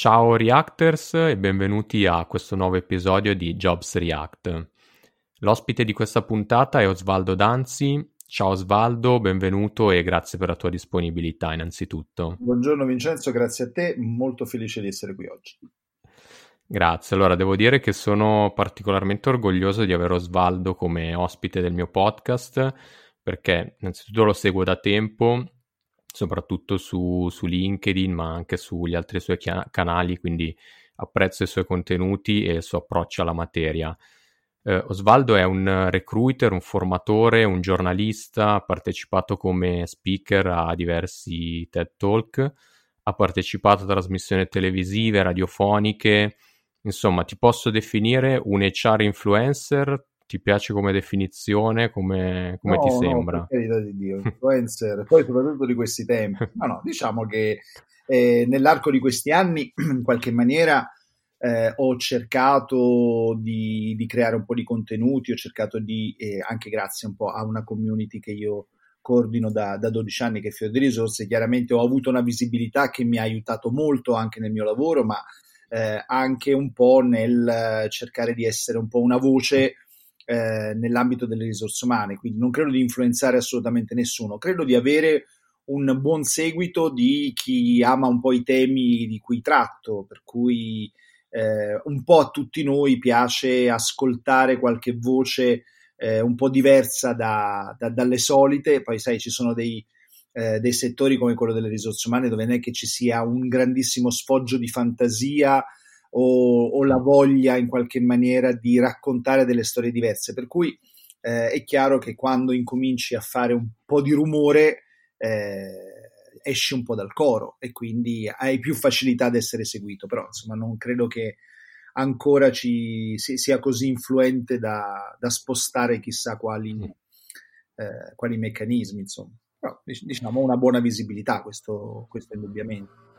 Ciao Reactors e benvenuti a questo nuovo episodio di Jobs React. L'ospite di questa puntata è Osvaldo Danzi. Ciao Osvaldo, benvenuto e grazie per la tua disponibilità innanzitutto. Buongiorno Vincenzo, grazie a te, molto felice di essere qui oggi. Grazie, allora devo dire che sono particolarmente orgoglioso di avere Osvaldo come ospite del mio podcast perché innanzitutto lo seguo da tempo soprattutto su, su LinkedIn, ma anche sugli altri suoi chia- canali, quindi apprezzo i suoi contenuti e il suo approccio alla materia. Eh, Osvaldo è un recruiter, un formatore, un giornalista, ha partecipato come speaker a diversi TED Talk, ha partecipato a trasmissioni televisive, radiofoniche, insomma ti posso definire un HR influencer ti piace come definizione? Come, come no, ti sembra? No, per carità di Dio, influencer, poi soprattutto di questi tempi. No, no, diciamo che eh, nell'arco di questi anni, in qualche maniera, eh, ho cercato di, di, creare un po' di contenuti, ho cercato di, eh, anche grazie un po' a una community che io coordino da, da 12 anni, che è Fiore di Risorse, chiaramente ho avuto una visibilità che mi ha aiutato molto anche nel mio lavoro, ma eh, anche un po' nel cercare di essere un po' una voce eh, nell'ambito delle risorse umane, quindi non credo di influenzare assolutamente nessuno, credo di avere un buon seguito di chi ama un po' i temi di cui tratto, per cui eh, un po' a tutti noi piace ascoltare qualche voce eh, un po' diversa da, da, dalle solite, poi sai ci sono dei, eh, dei settori come quello delle risorse umane dove non è che ci sia un grandissimo sfoggio di fantasia o, o, la voglia in qualche maniera di raccontare delle storie diverse. Per cui eh, è chiaro che quando incominci a fare un po' di rumore eh, esci un po' dal coro e quindi hai più facilità ad essere seguito. Però insomma non credo che ancora ci sia così influente da, da spostare chissà quali, eh, quali meccanismi. Insomma. Però diciamo una buona visibilità, questo, questo indubbiamente.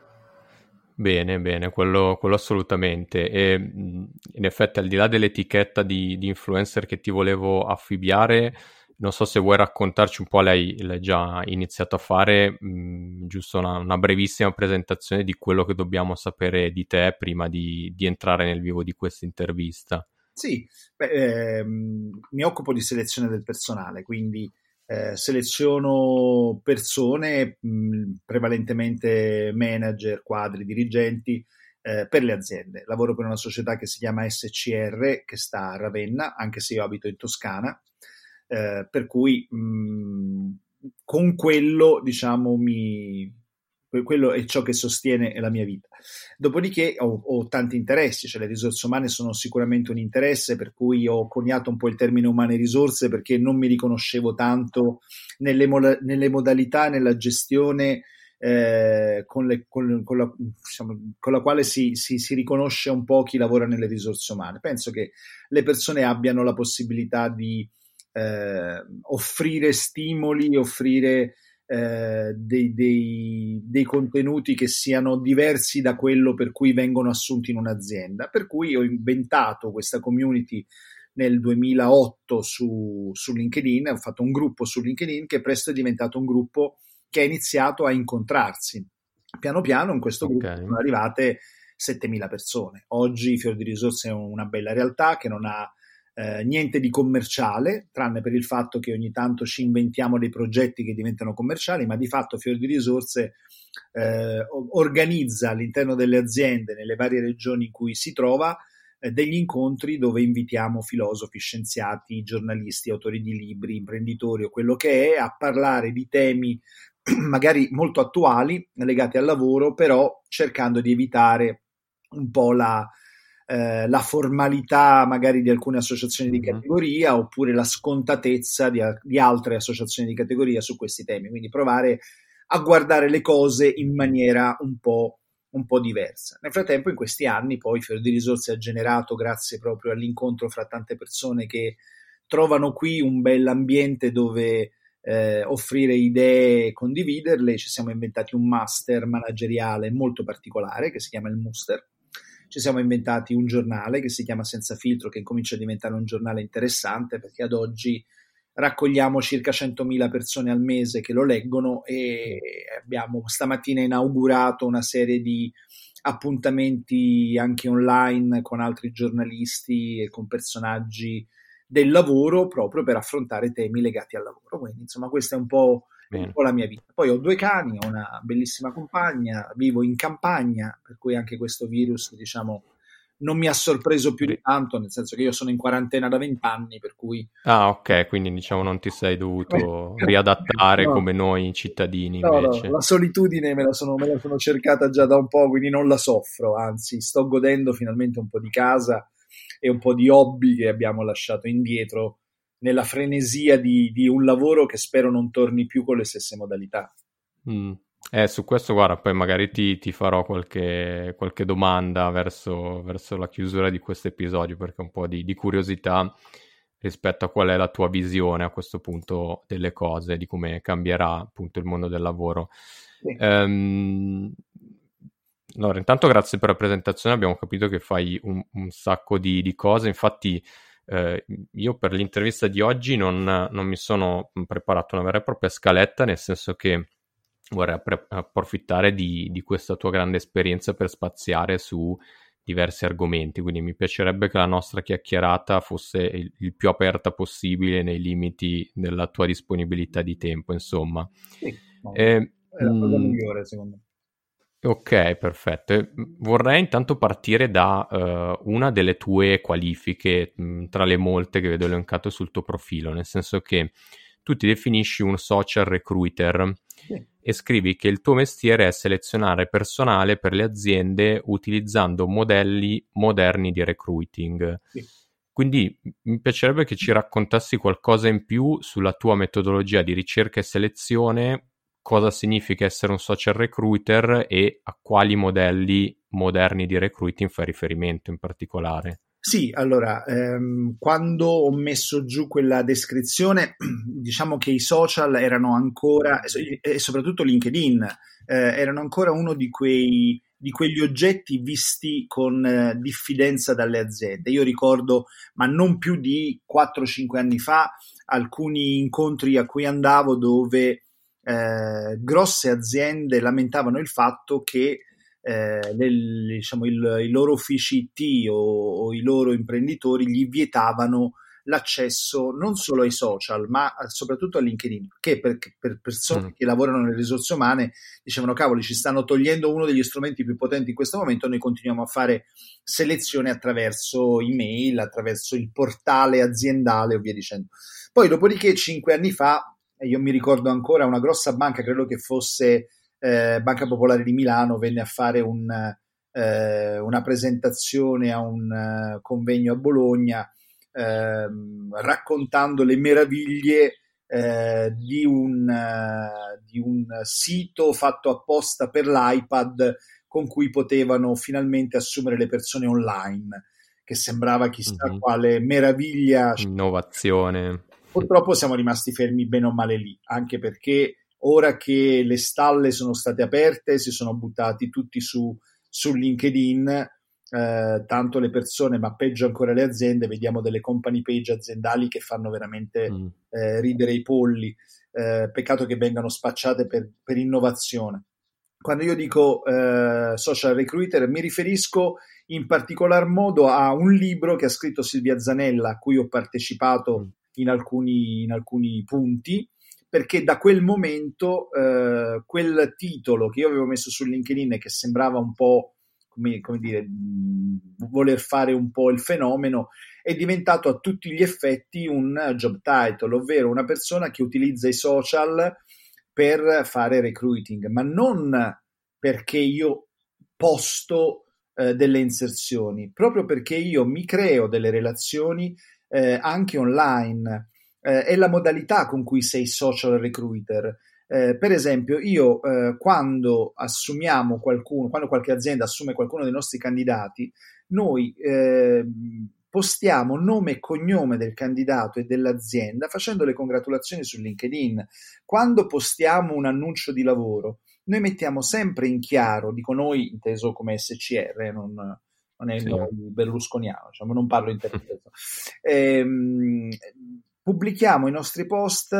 Bene, bene, quello, quello assolutamente. E in effetti, al di là dell'etichetta di, di, influencer che ti volevo affibbiare, non so se vuoi raccontarci un po', lei l'hai già iniziato a fare, mh, giusto una, una, brevissima presentazione di quello che dobbiamo sapere di te prima di, di entrare nel vivo di questa intervista. Sì, beh, ehm, mi occupo di selezione del personale, quindi eh, seleziono persone, mh, prevalentemente manager, quadri, dirigenti, eh, per le aziende. Lavoro per una società che si chiama SCR, che sta a Ravenna, anche se io abito in Toscana, eh, per cui mh, con quello, diciamo, mi, quello è ciò che sostiene la mia vita. Dopodiché ho, ho, tanti interessi, cioè le risorse umane sono sicuramente un interesse, per cui ho coniato un po' il termine umane risorse perché non mi riconoscevo tanto nelle, mo- nelle modalità, nella gestione eh, con, le, con, con, la, diciamo, con, la, quale si, si, si, riconosce un po' chi lavora nelle risorse umane. Penso che le persone abbiano la possibilità di eh, offrire stimoli, offrire eh, dei, dei, dei, contenuti che siano diversi da quello per cui vengono assunti in un'azienda. Per cui ho inventato questa community nel 2008 su, su LinkedIn, ho fatto un gruppo su LinkedIn che presto è diventato un gruppo che ha iniziato a incontrarsi. Piano piano in questo gruppo okay. sono arrivate 7.000 persone. Oggi Fior di Risorse è una bella realtà che non ha eh, niente di commerciale, tranne per il fatto che ogni tanto ci inventiamo dei progetti che diventano commerciali, ma di fatto Fior di Risorse eh, organizza all'interno delle aziende, nelle varie regioni in cui si trova, eh, degli incontri dove invitiamo filosofi, scienziati, giornalisti, autori di libri, imprenditori o quello che è a parlare di temi magari molto attuali legati al lavoro, però cercando di evitare un po' la, eh, la formalità magari di alcune associazioni di mm-hmm. categoria oppure la scontatezza di, di, altre associazioni di categoria su questi temi. Quindi provare a guardare le cose in maniera un po' un po' diversa. Nel frattempo, in questi anni, poi Fiore di Risorse ha generato, grazie proprio all'incontro fra tante persone che trovano qui un bell'ambiente dove eh, offrire idee e condividerle, ci siamo inventati un master manageriale molto particolare che si chiama il Muster. Ci siamo inventati un giornale che si chiama Senza Filtro, che comincia a diventare un giornale interessante perché ad oggi raccogliamo circa 100.000 persone al mese che lo leggono e abbiamo stamattina inaugurato una serie di appuntamenti anche online con altri giornalisti e con personaggi del lavoro proprio per affrontare temi legati al lavoro. Quindi, insomma, questa è un po', un po', la mia vita. Poi ho due cani, ho una bellissima compagna, vivo in campagna, per cui anche questo virus, diciamo, non mi ha sorpreso più di tanto, nel senso che io sono in quarantena da vent'anni, per cui... Ah, ok, quindi diciamo non ti sei dovuto riadattare no. come noi cittadini no, invece. No, la solitudine me la, sono, me la, sono, cercata già da un po', quindi non la soffro, anzi sto godendo finalmente un po' di casa e un po' di hobby che abbiamo lasciato indietro nella frenesia di, di un lavoro che spero non torni più con le stesse modalità. Mm. Eh, su questo, guarda, poi magari ti, ti farò qualche, qualche domanda verso, verso, la chiusura di questo episodio, perché un po' di, di, curiosità rispetto a qual è la tua visione a questo punto delle cose, di come cambierà appunto il mondo del lavoro. Sì. Um, allora, intanto grazie per la presentazione, abbiamo capito che fai un, un sacco di, di, cose, infatti eh, io per l'intervista di oggi non, non mi sono preparato una vera e propria scaletta, nel senso che vorrei app- approfittare di, di, questa tua grande esperienza per spaziare su diversi argomenti, quindi mi piacerebbe che la nostra chiacchierata fosse il, il più aperta possibile nei limiti della tua disponibilità di tempo, insomma. Sì, no, eh, è la cosa mm, migliore, secondo me. Ok, perfetto. Vorrei intanto partire da uh, una delle tue qualifiche, mh, mm, tra le molte che vedo elencate sul tuo profilo, nel senso che tu ti definisci un social recruiter sì. e scrivi che il tuo mestiere è selezionare personale per le aziende utilizzando modelli moderni di recruiting. Sì. Quindi mi piacerebbe che ci raccontassi qualcosa in più sulla tua metodologia di ricerca e selezione, cosa significa essere un social recruiter e a quali modelli moderni di recruiting fai riferimento in particolare. Sì, allora, ehm, quando ho messo giù quella descrizione, diciamo che i social erano ancora, e soprattutto LinkedIn, eh, erano ancora uno di quei di quegli oggetti visti con eh, diffidenza dalle aziende. Io ricordo, ma non più di 4-5 anni fa, alcuni incontri a cui andavo dove eh, grosse aziende lamentavano il fatto che eh, nel, diciamo, il, i loro uffici IT o, o, i loro imprenditori gli vietavano l'accesso non solo ai social ma soprattutto a LinkedIn che per, per persone mm. che lavorano nelle risorse umane dicevano cavoli ci stanno togliendo uno degli strumenti più potenti in questo momento noi continuiamo a fare selezione attraverso email attraverso il portale aziendale e via dicendo poi dopodiché cinque anni fa io mi ricordo ancora una grossa banca credo che fosse eh, Banca Popolare di Milano venne a fare un, eh, una presentazione a un uh, convegno a Bologna ehm, raccontando le meraviglie eh, di un, uh, di, un, sito fatto apposta per l'iPad con cui potevano finalmente assumere le persone online, che sembrava chissà mm-hmm. quale meraviglia. Innovazione Purtroppo siamo rimasti fermi bene o male lì, anche perché ora che le stalle sono state aperte, si sono buttati tutti su, su LinkedIn, eh, tanto le persone, ma peggio ancora le aziende, vediamo delle company page aziendali che fanno veramente mm. eh, ridere i polli. Eh, peccato che vengano spacciate per, per innovazione. Quando io dico eh, social recruiter mi riferisco in particolar modo a un libro che ha scritto Silvia Zanella, a cui ho partecipato mm. In alcuni, in alcuni punti, perché da quel momento eh, quel titolo che io avevo messo su LinkedIn e che sembrava un po' come, come dire, voler fare un po' il fenomeno, è diventato a tutti gli effetti un job title, ovvero una persona che utilizza i social per fare recruiting, ma non perché io posto eh, delle inserzioni, proprio perché io mi creo delle relazioni eh, anche online. Eh, è la modalità con cui sei social recruiter. Eh, per esempio, io eh, quando assumiamo qualcuno, quando qualche azienda assume qualcuno dei nostri candidati, noi eh, postiamo nome e cognome del candidato e dell'azienda facendo le congratulazioni su LinkedIn. Quando postiamo un annuncio di lavoro, noi mettiamo sempre in chiaro, dico noi inteso come SCR, non, non è sì. il berlusconiano, diciamo, non parlo in termini. ehm, pubblichiamo i nostri post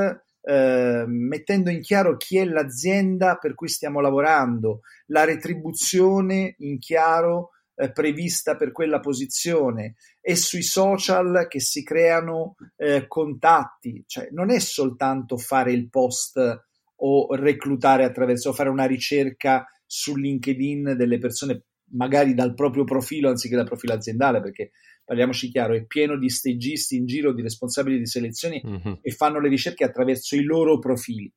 eh, mettendo in chiaro chi è l'azienda per cui stiamo lavorando, la retribuzione in chiaro eh, prevista per quella posizione e sui social che si creano eh, contatti, cioè non è soltanto fare il post o reclutare attraverso fare una ricerca su LinkedIn delle persone magari dal proprio profilo anziché dal profilo aziendale perché parliamoci chiaro, è pieno di stagisti in giro, di responsabili di selezioni mm-hmm. e fanno le ricerche attraverso i loro profili.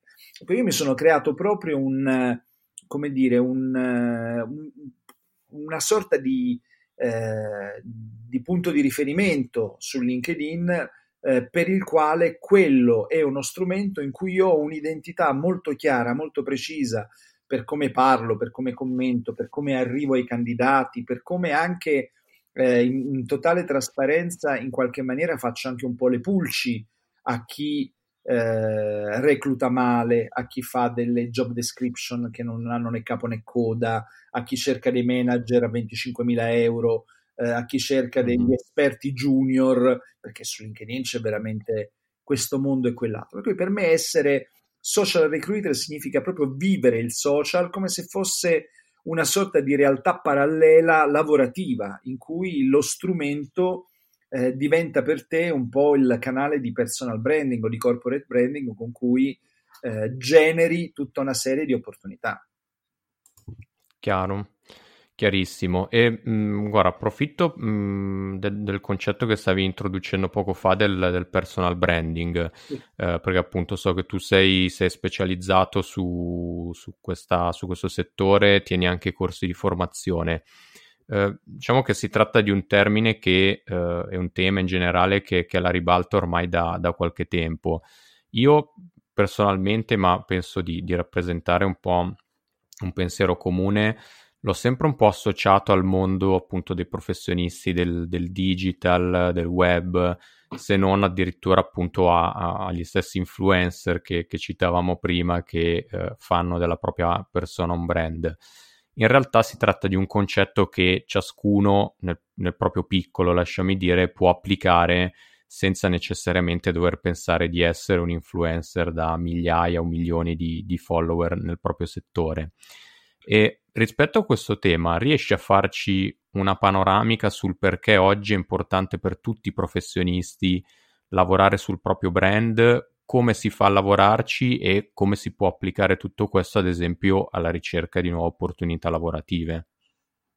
Poi io mi sono creato proprio un, come dire, un, un, una sorta di, eh, di, punto di riferimento su LinkedIn eh, per il quale quello è uno strumento in cui io ho un'identità molto chiara, molto precisa per come parlo, per come commento, per come arrivo ai candidati, per come anche eh, in, in, totale trasparenza in qualche maniera faccio anche un po' le pulci a chi eh, recluta male, a chi fa delle job description che non hanno né capo né coda, a chi cerca dei manager a 25.000 euro, eh, a chi cerca degli mm-hmm. esperti junior, perché su LinkedIn c'è veramente questo mondo e quell'altro. Per cui per me essere social recruiter significa proprio vivere il social come se fosse una sorta di realtà parallela lavorativa in cui lo strumento eh, diventa per te un po' il canale di personal branding o di corporate branding con cui eh, generi tutta una serie di opportunità. Chiaro. Chiarissimo. E mh, mm, guarda, approfitto mh, mm, del, del, concetto che stavi introducendo poco fa del, del personal branding, sì. eh, perché appunto so che tu sei, sei specializzato su, su, questa, su, questo settore, tieni anche corsi di formazione. Eh, diciamo che si tratta di un termine che eh, è un tema in generale che, che è alla ribalta ormai da, da, qualche tempo. Io personalmente, ma penso di, di rappresentare un po' un pensiero comune, l'ho sempre un po' associato al mondo appunto dei professionisti del, del digital, del web, se non addirittura appunto a, a, agli stessi influencer che, che citavamo prima che eh, fanno della propria persona un brand. In realtà si tratta di un concetto che ciascuno nel, nel proprio piccolo, lasciami dire, può applicare senza necessariamente dover pensare di essere un influencer da migliaia o milioni di, di follower nel proprio settore. E rispetto a questo tema, riesci a farci una panoramica sul perché oggi è importante per tutti i professionisti lavorare sul proprio brand, come si fa a lavorarci e come si può applicare tutto questo, ad esempio, alla ricerca di nuove opportunità lavorative?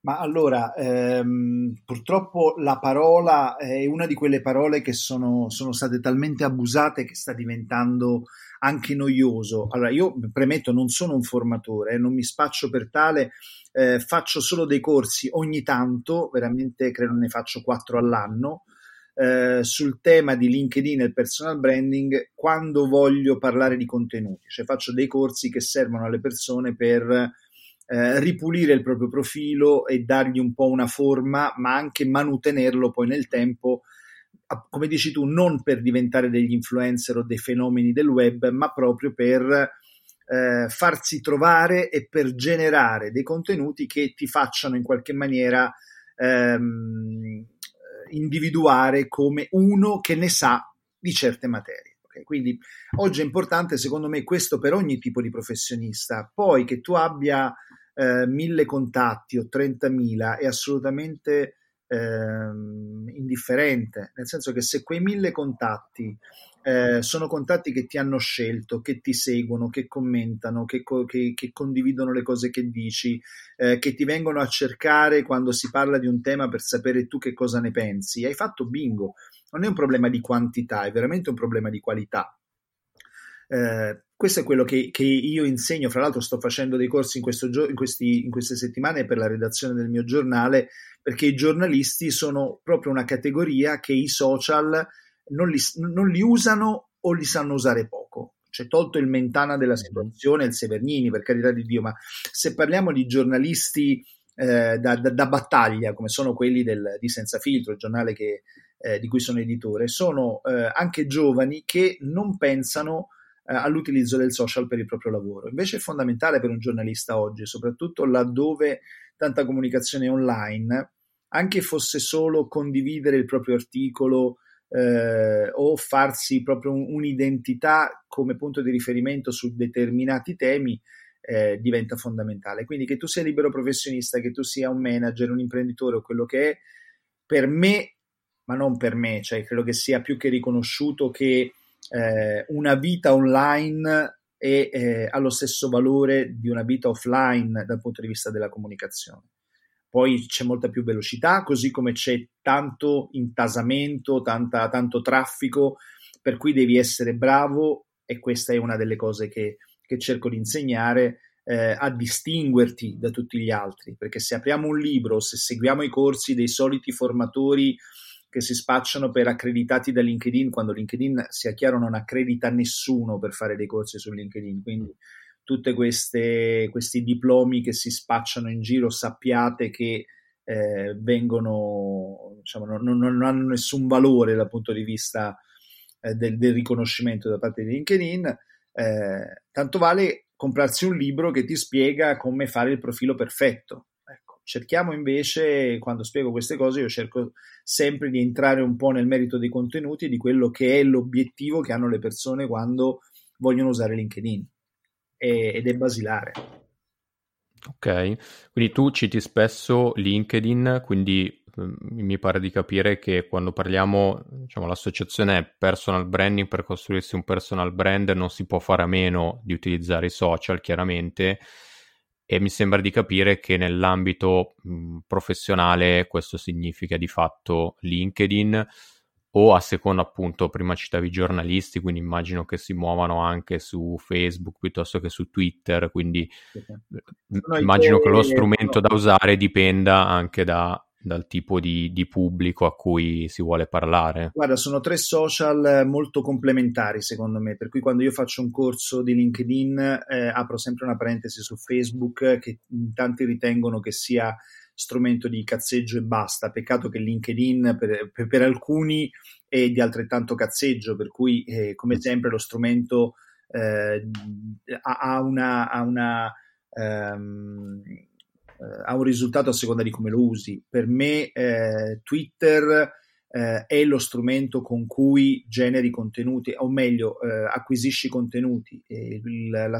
Ma allora, ehm, purtroppo la parola è una di quelle parole che sono, sono, state talmente abusate che sta diventando anche noioso. Allora, io premetto, non sono un formatore, non mi spaccio per tale, eh, faccio solo dei corsi ogni tanto, veramente credo ne faccio quattro all'anno, eh, sul tema di LinkedIn e personal branding quando voglio parlare di contenuti, cioè faccio dei corsi che servono alle persone per eh, ripulire il proprio profilo e dargli un po' una forma, ma anche manutenerlo poi nel tempo come dici tu, non per diventare degli influencer o dei fenomeni del web, ma proprio per eh, farsi trovare e per generare dei contenuti che ti facciano in qualche maniera ehm, individuare come uno che ne sa di certe materie. Quindi oggi è importante, secondo me, questo per ogni tipo di professionista. Poi che tu abbia eh, mille contatti o 30.000 è assolutamente ehm, indifferente, nel senso che se quei mille contatti eh, sono contatti che ti hanno scelto, che ti seguono, che commentano, che, co- che, che condividono le cose che dici, eh, che ti vengono a cercare quando si parla di un tema per sapere tu che cosa ne pensi. Hai fatto bingo. Non è un problema di quantità, è veramente un problema di qualità. Eh, questo è quello che, che, io insegno, fra l'altro sto facendo dei corsi in, gio- in, questi, in, queste settimane per la redazione del mio giornale, perché i giornalisti sono proprio una categoria che i social non li, non li usano o li sanno usare poco. C'è tolto il Mentana della situazione, il Severnini, per carità di Dio, ma se parliamo di giornalisti eh, da, da, da, battaglia, come sono quelli del, di Senza Filtro, il giornale che, eh, di cui sono editore, sono eh, anche giovani che non pensano eh, all'utilizzo del social per il proprio lavoro. Invece è fondamentale per un giornalista oggi, soprattutto laddove tanta comunicazione online, anche fosse solo condividere il proprio articolo eh, o farsi proprio un, un'identità come punto di riferimento su determinati temi, eh, diventa fondamentale. Quindi che tu sia libero professionista, che tu sia un manager, un imprenditore o quello che è, per me, ma non per me, cioè credo che sia più che riconosciuto che eh, una vita online è, eh, ha lo stesso valore di una vita offline dal punto di vista della comunicazione. Poi c'è molta più velocità, così come c'è tanto intasamento, tanta, tanto traffico, per cui devi essere bravo e questa è una delle cose che, che cerco di insegnare, eh, a distinguerti da tutti gli altri, perché se apriamo un libro, se seguiamo i corsi dei soliti formatori che si spacciano per accreditati da LinkedIn, quando LinkedIn, sia chiaro, non accredita nessuno per fare dei corsi su LinkedIn. Quindi tutti questi diplomi che si spacciano in giro, sappiate che eh, vengono, diciamo, non, non, hanno nessun valore dal punto di vista eh, del, del, riconoscimento da parte di LinkedIn. Eh, tanto vale comprarsi un libro che ti spiega come fare il profilo perfetto Cerchiamo invece, quando spiego queste cose, io cerco sempre di entrare un po' nel merito dei contenuti e di quello che è l'obiettivo che hanno le persone quando vogliono usare LinkedIn. E, ed è basilare. Ok, quindi tu citi spesso LinkedIn, quindi mm, mi pare di capire che quando parliamo, diciamo, l'associazione personal branding per costruirsi un personal brand, non si può fare a meno di utilizzare i social, chiaramente, e mi sembra di capire che nell'ambito mh, professionale questo significa di fatto LinkedIn o a seconda appunto prima citavi giornalisti quindi immagino che si muovano anche su Facebook piuttosto che su Twitter quindi sì, sì. immagino che lo strumento da usare dipenda anche da dal tipo di, di, pubblico a cui si vuole parlare? Guarda, sono tre social molto complementari secondo me, per cui quando io faccio un corso di LinkedIn eh, apro sempre una parentesi su Facebook che tanti ritengono che sia strumento di cazzeggio e basta, peccato che LinkedIn per, per, per alcuni è di altrettanto cazzeggio, per cui eh, come sempre lo strumento eh, ha una... Ha una um, eh, ha un risultato a seconda di come lo usi. Per me eh, Twitter eh, è lo strumento con cui generi contenuti, o meglio, eh, acquisisci contenuti. Il, la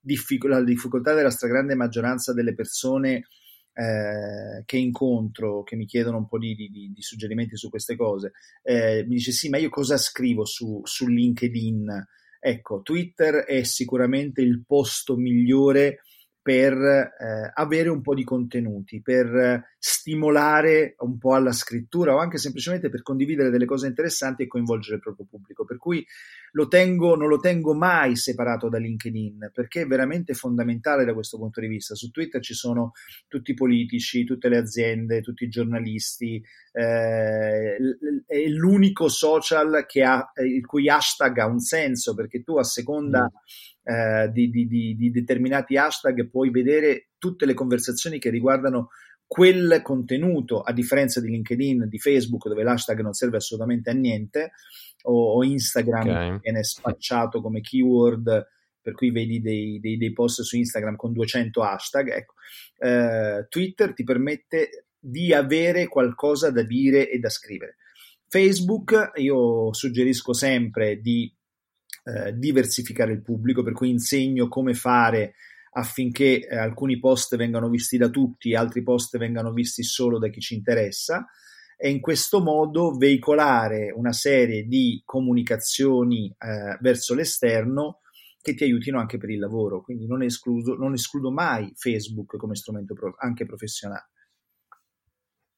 diffic- la difficoltà della stragrande maggioranza delle persone eh, che incontro, che mi chiedono un po' di, di, di suggerimenti su queste cose, eh, mi dice sì, ma io cosa scrivo su, su LinkedIn? Ecco, Twitter è sicuramente il posto migliore per eh, avere un po' di contenuti, per stimolare un po' alla scrittura o anche semplicemente per condividere delle cose interessanti e coinvolgere il proprio pubblico. Per cui lo tengo, non lo tengo mai separato da LinkedIn perché è veramente fondamentale da questo punto di vista. Su Twitter ci sono tutti i politici, tutte le aziende, tutti i giornalisti, eh, è l'unico social ha, il cui hashtag ha un senso perché tu a seconda... Mm eh, di, di, di, di, determinati hashtag puoi vedere tutte le conversazioni che riguardano quel contenuto, a differenza di LinkedIn, di Facebook, dove l'hashtag non serve assolutamente a niente, o, o Instagram okay. viene spacciato come keyword, per cui vedi dei, dei, dei post su Instagram con 200 hashtag. Ecco. Eh, Twitter ti permette di avere qualcosa da dire e da scrivere. Facebook, io suggerisco sempre di eh, diversificare il pubblico, per cui insegno come fare affinché eh, alcuni post vengano visti da tutti, altri post vengano visti solo da chi ci interessa e in questo modo veicolare una serie di comunicazioni eh, verso l'esterno che ti aiutino anche per il lavoro. Quindi non escludo, non escludo mai Facebook come strumento pro- anche professionale.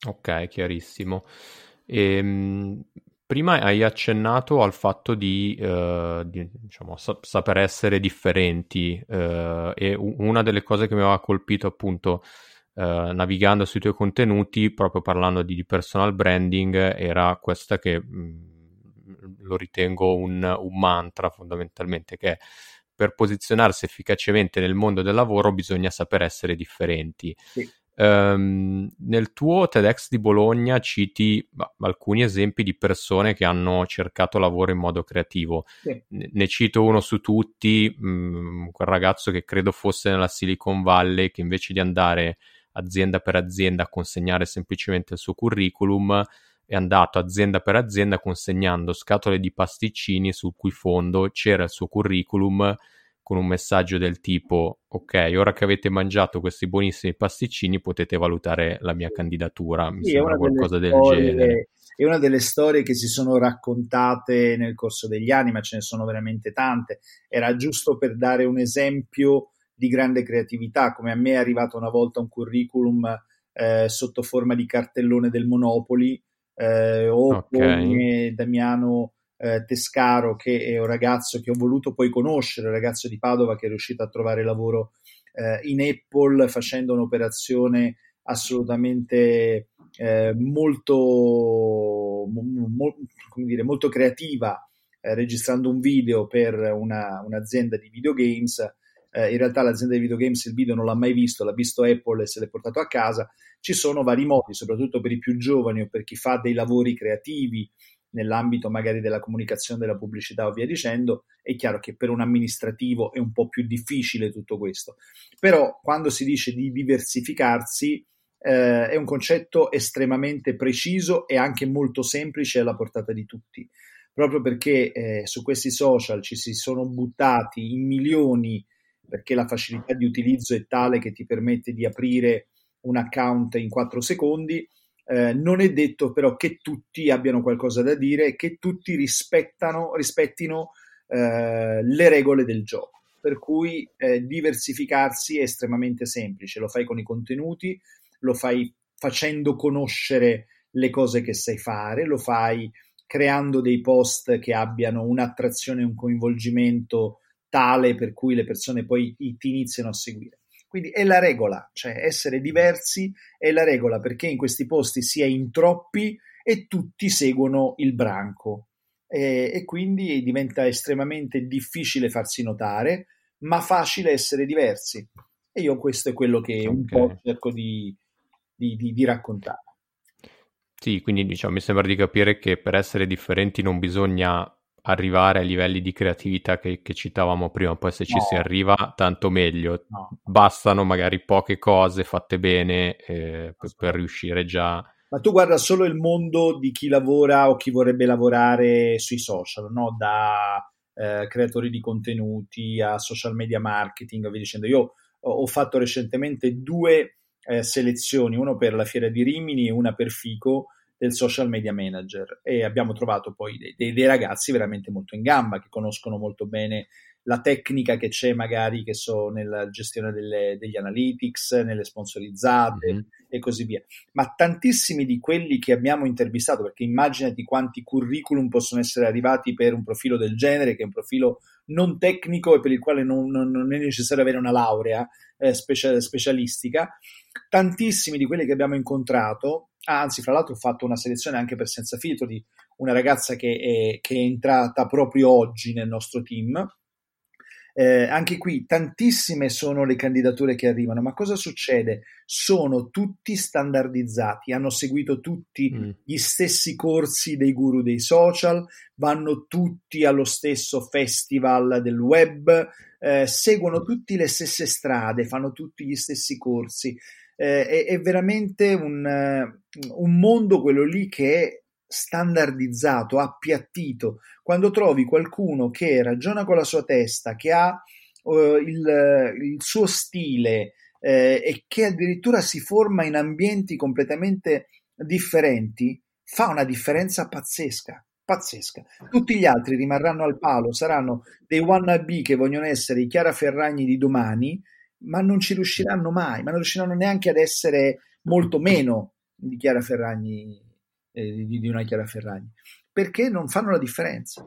Ok, chiarissimo. E, ehm, prima hai accennato al fatto di, uh, di diciamo, sa- saper essere differenti uh, e una delle cose che mi aveva colpito appunto Uh, navigando sui tuoi contenuti, proprio parlando di, di personal branding, era questa che mh, mm, lo ritengo un, un, mantra fondamentalmente, che è per posizionarsi efficacemente nel mondo del lavoro bisogna saper essere differenti. Sì. Um, nel tuo TEDx di Bologna citi bah, alcuni esempi di persone che hanno cercato lavoro in modo creativo. Sì. Ne, ne, cito uno su tutti, mh, mm, quel ragazzo che credo fosse nella Silicon Valley che invece di andare azienda per azienda a consegnare semplicemente il suo curriculum è andato azienda per azienda consegnando scatole di pasticcini sul cui fondo c'era il suo curriculum con un messaggio del tipo ok, ora che avete mangiato questi buonissimi pasticcini potete valutare la mia candidatura, mi sì, sembra qualcosa del storie, genere. È una delle storie che si sono raccontate nel corso degli anni, ma ce ne sono veramente tante. Era giusto per dare un esempio di grande creatività, come a me è arrivato una volta un curriculum eh, sotto forma di cartellone del Monopoli, eh, o okay. come Damiano eh, Tescaro, che è un ragazzo che ho voluto poi conoscere, un ragazzo di Padova che è riuscito a trovare lavoro eh, in Apple facendo un'operazione assolutamente eh, molto, mo, dire, molto creativa, eh, registrando un video per una, un'azienda di videogames. Eh, in realtà l'azienda di videogames il video non l'ha mai visto, l'ha visto Apple e se l'è portato a casa. Ci sono vari modi, soprattutto per i più giovani o per chi fa dei lavori creativi nell'ambito magari della comunicazione, della pubblicità o via dicendo, è chiaro che per un amministrativo è un po' più difficile tutto questo. Però quando si dice di diversificarsi eh, è un concetto estremamente preciso e anche molto semplice alla portata di tutti, proprio perché eh, su questi social ci si sono buttati in milioni perché la facilità di utilizzo è tale che ti permette di aprire un account in 4 secondi eh, non è detto però che tutti abbiano qualcosa da dire e che tutti rispettino eh, le regole del gioco. Per cui eh, diversificarsi è estremamente semplice, lo fai con i contenuti, lo fai facendo conoscere le cose che sai fare, lo fai creando dei post che abbiano un'attrazione e un coinvolgimento tale per cui le persone poi ti iniziano a seguire. Quindi è la regola, cioè essere diversi è la regola perché in questi posti si è in troppi e tutti seguono il branco e, e quindi diventa estremamente difficile farsi notare, ma facile essere diversi. E io questo è quello che okay. un po' cerco di, di, di, di raccontare. Sì, quindi diciamo, mi sembra di capire che per essere differenti non bisogna arrivare ai livelli di creatività che, che citavamo prima, poi se ci no. si arriva tanto meglio, no. bastano magari poche cose fatte bene eh, per, per riuscire già ma tu guarda solo il mondo di chi lavora o chi vorrebbe lavorare sui social, no? da eh, creatori di contenuti a social media marketing, via dicendo. Io ho fatto recentemente due eh, selezioni, una per la Fiera di Rimini e una per Fico, del social media manager e abbiamo trovato poi dei, dei, dei, ragazzi veramente molto in gamba che conoscono molto bene la tecnica che c'è magari che so nella gestione delle, degli analytics, nelle sponsorizzate mm-hmm. e così via. Ma tantissimi di quelli che abbiamo intervistato, perché immaginati quanti curriculum possono essere arrivati per un profilo del genere, che è un profilo non tecnico e per il quale non, non, non è necessario avere una laurea eh, specia- specialistica, tantissimi di quelli che abbiamo incontrato anzi fra l'altro ho fatto una selezione anche per senza filtro di una ragazza che è, che è entrata proprio oggi nel nostro team, Eh, anche qui tantissime sono le candidature che arrivano, ma cosa succede? Sono tutti standardizzati, hanno seguito tutti mm. gli stessi corsi dei guru dei social, vanno tutti allo stesso festival del web, eh, seguono tutti le stesse strade, fanno tutti gli stessi corsi. Eh, è, è, veramente un, un mondo quello lì che è standardizzato, appiattito. Quando trovi qualcuno che ragiona con la sua testa, che ha uh, il, il, suo stile eh, e che addirittura si forma in ambienti completamente differenti, fa una differenza pazzesca. Pazzesca. Tutti gli altri rimarranno al palo, saranno dei wannabe che vogliono essere i Chiara Ferragni di domani, ma non ci riusciranno mai, ma non riusciranno neanche ad essere molto meno di Chiara Ferragni eh, di, di una Chiara Ferragni, perché non fanno la differenza.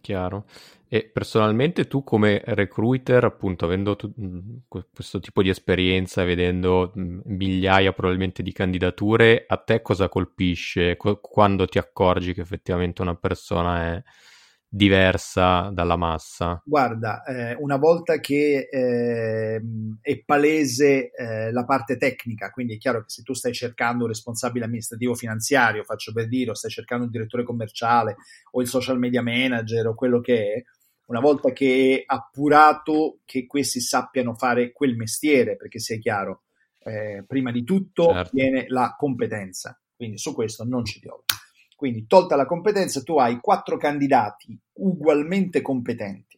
Chiaro. E personalmente tu come recruiter, appunto, avendo tu, questo tipo di esperienza, vedendo migliaia probabilmente di candidature, a te cosa colpisce quando ti accorgi che effettivamente una persona è diversa dalla massa? Guarda, eh, una volta che eh, è palese eh, la parte tecnica, quindi è chiaro che se tu stai cercando un responsabile amministrativo finanziario, faccio per dire, o stai cercando un direttore commerciale o il social media manager o quello che è, una volta che è appurato che questi sappiano fare quel mestiere, perché sia chiaro, eh, prima di tutto certo. viene la competenza, quindi su questo non ci piove. Quindi, tolta la competenza, tu hai quattro candidati ugualmente competenti,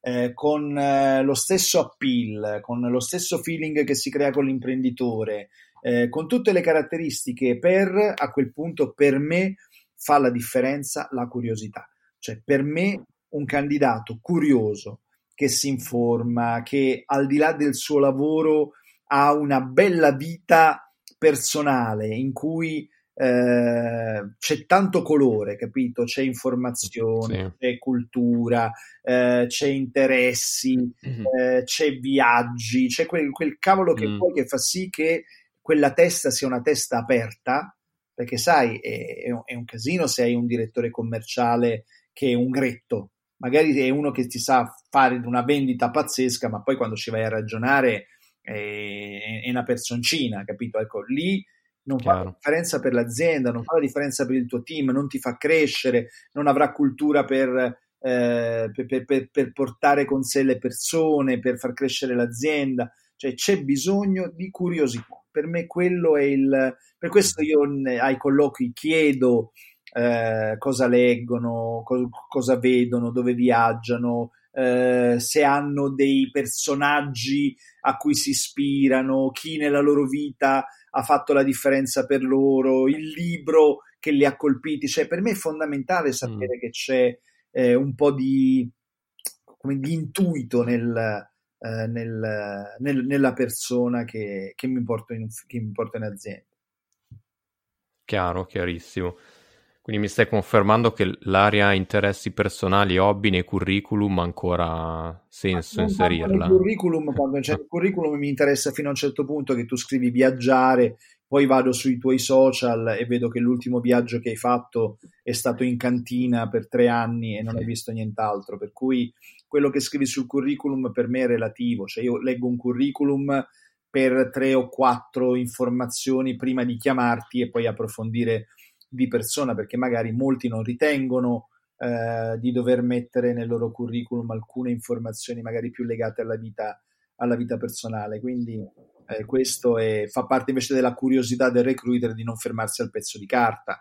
eh, con eh, lo stesso appeal, con lo stesso feeling che si crea con l'imprenditore, eh, con tutte le caratteristiche per, a quel punto, per me fa la differenza la curiosità. Cioè, per me un candidato curioso, che si informa, che al di là del suo lavoro ha una bella vita personale in cui eh, c'è tanto colore, capito? C'è informazione, sì. c'è cultura, eh, c'è interessi, mm-hmm. eh, c'è viaggi, c'è quel, quel cavolo che mm. poi che fa sì che quella testa sia una testa aperta, perché sai, è, è, un, è un casino se hai un direttore commerciale che è un gretto, magari è uno che ti sa fare una vendita pazzesca, ma poi quando ci vai a ragionare è, è una personcina, capito? Ecco, lì non Chiaro. fa la differenza per l'azienda, non fa la differenza per il tuo team, non ti fa crescere, non avrà cultura per, eh, per, per, per, portare con sé le persone, per far crescere l'azienda. Cioè c'è bisogno di curiosità. Per me quello è il... Per questo io ai colloqui chiedo eh, cosa leggono, co- cosa vedono, dove viaggiano, eh, se hanno dei personaggi a cui si ispirano, chi nella loro vita ha fatto la differenza per loro, il libro che li ha colpiti. Cioè, per me è fondamentale sapere mm. che c'è eh, un po' di, come, di intuito nel, eh, nel, nel, nella persona che, che, mi porta in, che mi porta in azienda. Chiaro, chiarissimo. Quindi mi stai confermando che l'area interessi personali, hobby nei curriculum ha ancora senso inserirla? Nel curriculum, quando c'è il curriculum mi interessa fino a un certo punto che tu scrivi viaggiare, poi vado sui tuoi social e vedo che l'ultimo viaggio che hai fatto è stato in cantina per tre anni e non sì. hai visto nient'altro, per cui quello che scrivi sul curriculum per me è relativo, cioè io leggo un curriculum per tre o quattro informazioni prima di chiamarti e poi approfondire di persona, perché magari molti non ritengono eh, di dover mettere nel loro curriculum alcune informazioni magari più legate alla vita, alla vita personale. Quindi eh, questo è, fa parte invece della curiosità del recruiter di non fermarsi al pezzo di carta,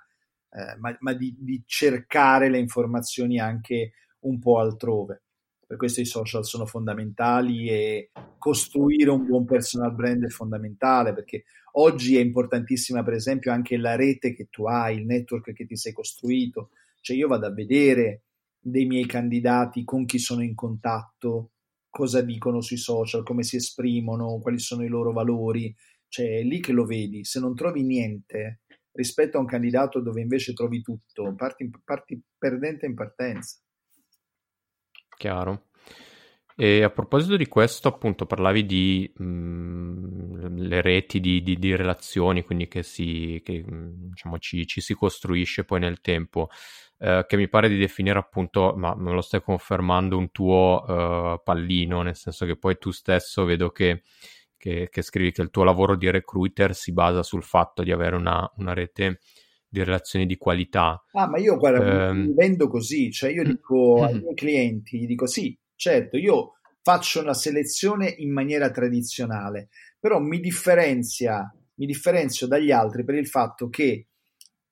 eh, ma, ma di, di cercare le informazioni anche un po' altrove. Per questo i social sono fondamentali e costruire un buon personal brand è fondamentale perché oggi è importantissima per esempio anche la rete che tu hai, il network che ti sei costruito. Cioè io vado a vedere dei miei candidati con chi sono in contatto, cosa dicono sui social, come si esprimono, quali sono i loro valori. Cioè è lì che lo vedi. Se non trovi niente rispetto a un candidato dove invece trovi tutto, parti, parti perdente in partenza. Chiaro. E a proposito di questo, appunto, parlavi di mh, mm, le reti di, di, di, relazioni, quindi che, si, che mm, diciamo, ci, ci, si costruisce poi nel tempo. eh, che mi pare di definire appunto, ma me lo stai confermando, un tuo uh, pallino, nel senso che poi tu stesso vedo che, che, che, scrivi che il tuo lavoro di recruiter si basa sul fatto di avere una, una rete di relazioni di qualità. Ah, ma io guarda, um, vendo così, cioè io dico ai miei clienti, gli dico sì, certo, io faccio una selezione in maniera tradizionale, però mi differenzia, mi differenzio dagli altri per il fatto che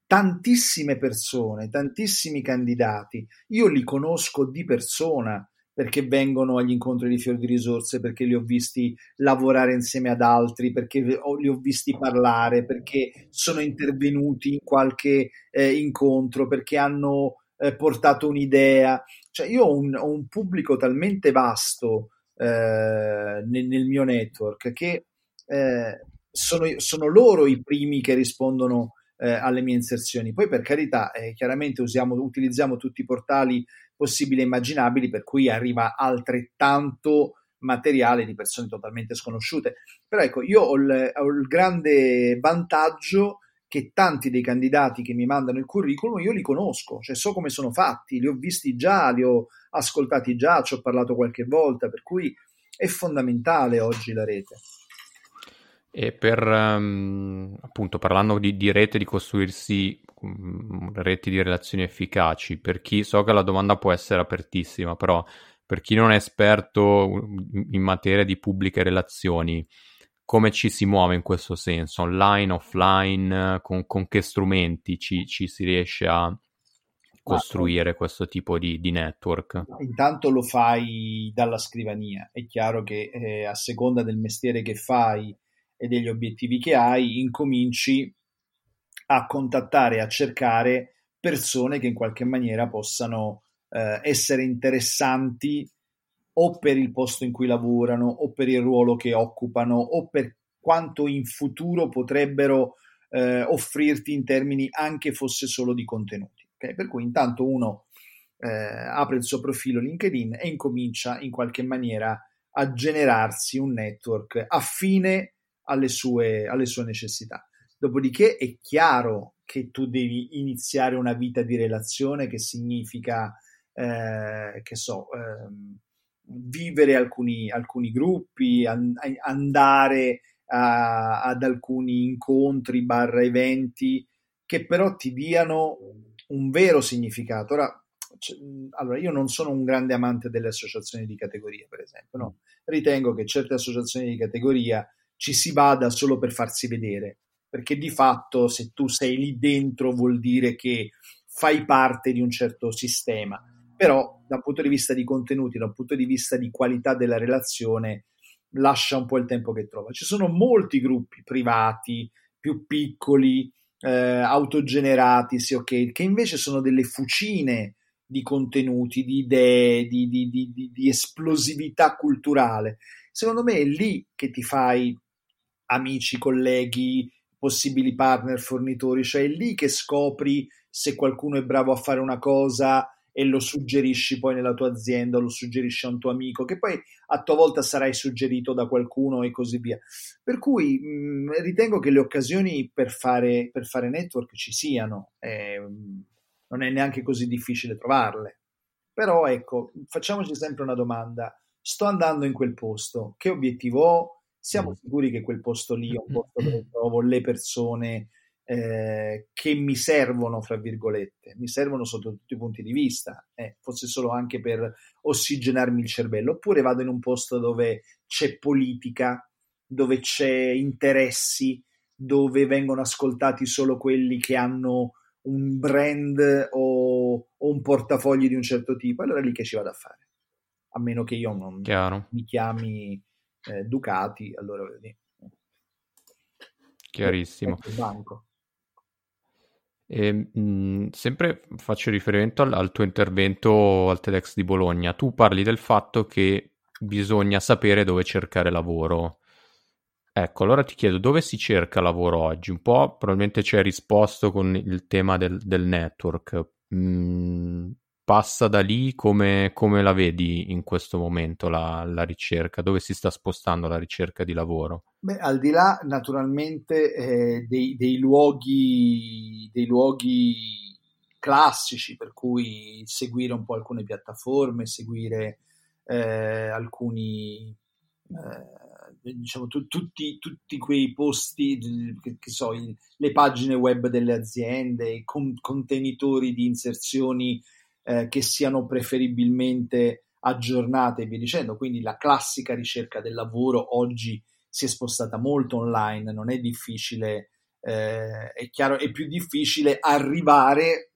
tantissime persone, tantissimi candidati, io li conosco di persona perché vengono agli incontri di fiori di risorse, perché li ho visti lavorare insieme ad altri, perché li ho visti parlare, perché sono intervenuti in qualche eh, incontro, perché hanno eh, portato un'idea. Cioè io ho un, ho un pubblico talmente vasto eh, nel, nel, mio network che eh, sono, sono loro i primi che rispondono eh, alle mie inserzioni. Poi per carità, eh, chiaramente usiamo, utilizziamo tutti i portali possibili e immaginabili, per cui arriva altrettanto materiale di persone totalmente sconosciute. Però ecco, io ho il, ho il grande vantaggio che tanti dei candidati che mi mandano il curriculum io li conosco, cioè so come sono fatti, li ho visti già, li ho ascoltati già, ci ho parlato qualche volta, per cui è fondamentale oggi la rete. E per um, appunto parlando di, di, rete, di costruirsi um, reti di relazioni efficaci, per chi so che la domanda può essere apertissima, però per chi non è esperto in materia di pubbliche relazioni, come ci si muove in questo senso? Online, offline, con, con che strumenti ci, ci, si riesce a costruire Ma, questo tipo di, di, network? Intanto lo fai dalla scrivania, è chiaro che eh, a seconda del mestiere che fai e degli obiettivi che hai, incominci a contattare, a cercare persone che in qualche maniera possano eh, essere interessanti o per il posto in cui lavorano o per il ruolo che occupano o per quanto in futuro potrebbero eh, offrirti in termini anche fosse solo di contenuti. Okay? Per cui intanto uno eh, apre il suo profilo LinkedIn e incomincia in qualche maniera a generarsi un network affine alle sue, alle sue necessità. Dopodiché è chiaro che tu devi iniziare una vita di relazione che significa, eh, che so, eh, vivere alcuni, alcuni gruppi, an- andare a, ad alcuni incontri, barra eventi, che però ti diano un vero significato. Ora, allora, io non sono un grande amante delle associazioni di categoria, per esempio, no? Ritengo che certe associazioni di categoria ci si vada solo per farsi vedere, perché di fatto se tu sei lì dentro vuol dire che fai parte di un certo sistema, però da un punto di vista di contenuti, da un punto di vista di qualità della relazione, lascia un po' il tempo che trova. Ci sono molti gruppi privati, più piccoli, eh, autogenerati, sì, okay, che invece sono delle fucine di contenuti, di idee, di, di, di, di esplosività culturale. Secondo me è lì che ti fai amici, colleghi, possibili partner, fornitori, cioè è lì che scopri se qualcuno è bravo a fare una cosa e lo suggerisci poi nella tua azienda, lo suggerisci a un tuo amico, che poi a tua volta sarai suggerito da qualcuno e così via. Per cui mh, ritengo che le occasioni per fare, per fare network ci siano, eh, non è neanche così difficile trovarle. Però ecco, facciamoci sempre una domanda. Sto andando in quel posto, che obiettivo ho? siamo mm. sicuri che quel posto lì è un posto dove trovo le persone eh, che mi servono, fra virgolette, mi servono sotto tutti i punti di vista, eh, fosse solo anche per ossigenarmi il cervello, oppure vado in un posto dove c'è politica, dove c'è interessi, dove vengono ascoltati solo quelli che hanno un brand o, o un portafogli di un certo tipo, allora è lì che ci vado a fare. A meno che io non Chiaro. mi chiami eh, Ducati, allora vedi. Chiarissimo. E, mh, sempre faccio riferimento al, al, tuo intervento al TEDx di Bologna. Tu parli del fatto che bisogna sapere dove cercare lavoro. Ecco, allora ti chiedo dove si cerca lavoro oggi? Un po' probabilmente ci hai risposto con il tema del, del network. Mm, passa da lì, come, come, la vedi in questo momento la, la, ricerca? Dove si sta spostando la ricerca di lavoro? Beh, al di là naturalmente eh, dei, dei, luoghi, dei luoghi classici, per cui seguire un po' alcune piattaforme, seguire eh, alcuni, eh, diciamo, tu, tutti, tutti, quei posti, che, che so, il, le pagine web delle aziende, i con, contenitori di inserzioni eh, che siano preferibilmente aggiornate e via dicendo. Quindi la classica ricerca del lavoro oggi si è spostata molto online, non è difficile, eh, è chiaro, è più difficile arrivare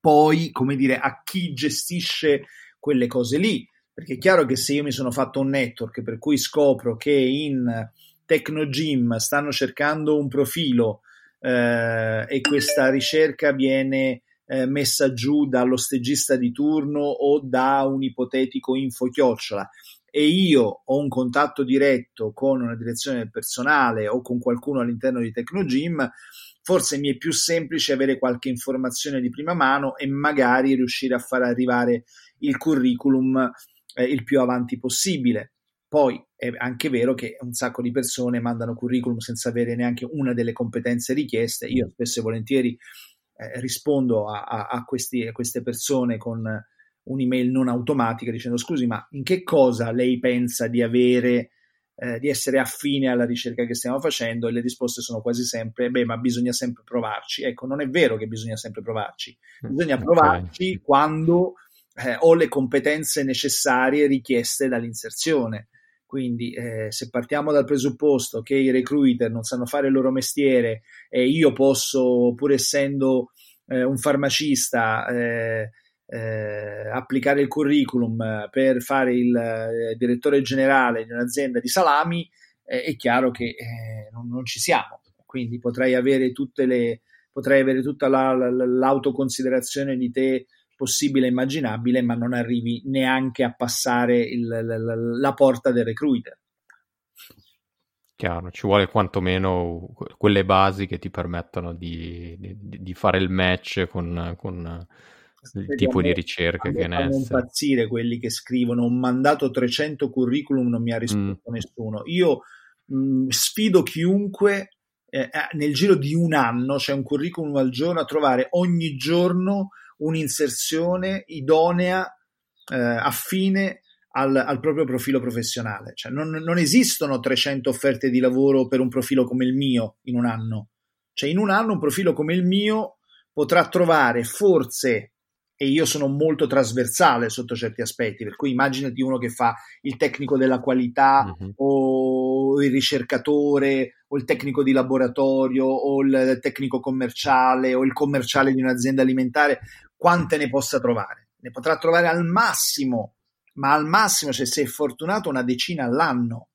poi, come dire, a chi gestisce quelle cose lì. Perché è chiaro che se io mi sono fatto un network per cui scopro che in Tecnogym stanno cercando un profilo eh, e questa ricerca viene eh, messa giù dallo stagista di turno o da un ipotetico info chiocciola e io ho un contatto diretto con una direzione del personale o con qualcuno all'interno di Tecnogym, forse mi è più semplice avere qualche informazione di prima mano e magari riuscire a far arrivare il curriculum eh, il più avanti possibile. Poi è anche vero che un sacco di persone mandano curriculum senza avere neanche una delle competenze richieste. Io spesso e volentieri eh, rispondo a, a, a, questi, a, queste persone con un'email non automatica dicendo scusi ma in che cosa lei pensa di avere eh, di essere affine alla ricerca che stiamo facendo? E le risposte sono quasi sempre beh ma bisogna sempre provarci. Ecco non è vero che bisogna sempre provarci. Mm, bisogna provarci okay. quando eh, ho le competenze necessarie richieste dall'inserzione. Quindi eh, se partiamo dal presupposto che i recruiter non sanno fare il loro mestiere e io posso, pur essendo eh, un farmacista, eh, eh applicare il curriculum per fare il eh, direttore generale di un'azienda di salami, eh, è chiaro che non, non, ci siamo. Quindi potrei avere, le, potrei avere tutta la, la, l'autoconsiderazione di te possibile e immaginabile, ma non arrivi neanche a passare il, la, la, porta del recruiter. Chiaro, ci vuole quantomeno quelle basi che ti permettono di, di, di fare il match con, con il tipo di ricerca che ne è. Non impazzire quelli che scrivono ho mandato 300 curriculum, non mi ha risposto mm. nessuno. Io mh, mm, sfido chiunque eh, eh, nel giro di un anno, cioè un curriculum al giorno, a trovare ogni giorno un'inserzione idonea, eh, affine al, al, proprio profilo professionale. Cioè non, non, esistono 300 offerte di lavoro per un profilo come il mio in un anno. Cioè in un anno un profilo come il mio potrà trovare forse, e io sono molto trasversale sotto certi aspetti, per cui immaginati uno che fa il tecnico della qualità mm-hmm. o il ricercatore o il tecnico di laboratorio o il tecnico commerciale o il commerciale di un'azienda alimentare quante ne possa trovare. Ne potrà trovare al massimo, ma al massimo, cioè se è fortunato, una decina all'anno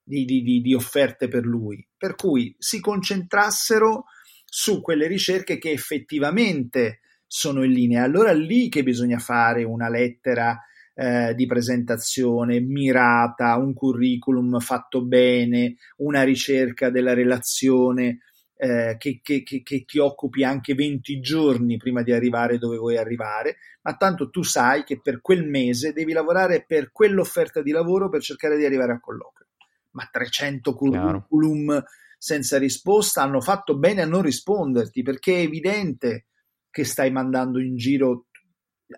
di, di, di, di offerte per lui. Per cui si concentrassero su quelle ricerche che effettivamente sono in linea. Allora lì che bisogna fare una lettera eh, di presentazione mirata, un curriculum fatto bene, una ricerca della relazione eh, che, che, che, che, ti occupi anche 20 giorni prima di arrivare dove vuoi arrivare, ma tanto tu sai che per quel mese devi lavorare per quell'offerta di lavoro per cercare di arrivare a colloquio. Ma 300 curriculum Chiaro. senza risposta hanno fatto bene a non risponderti perché è evidente che stai mandando in giro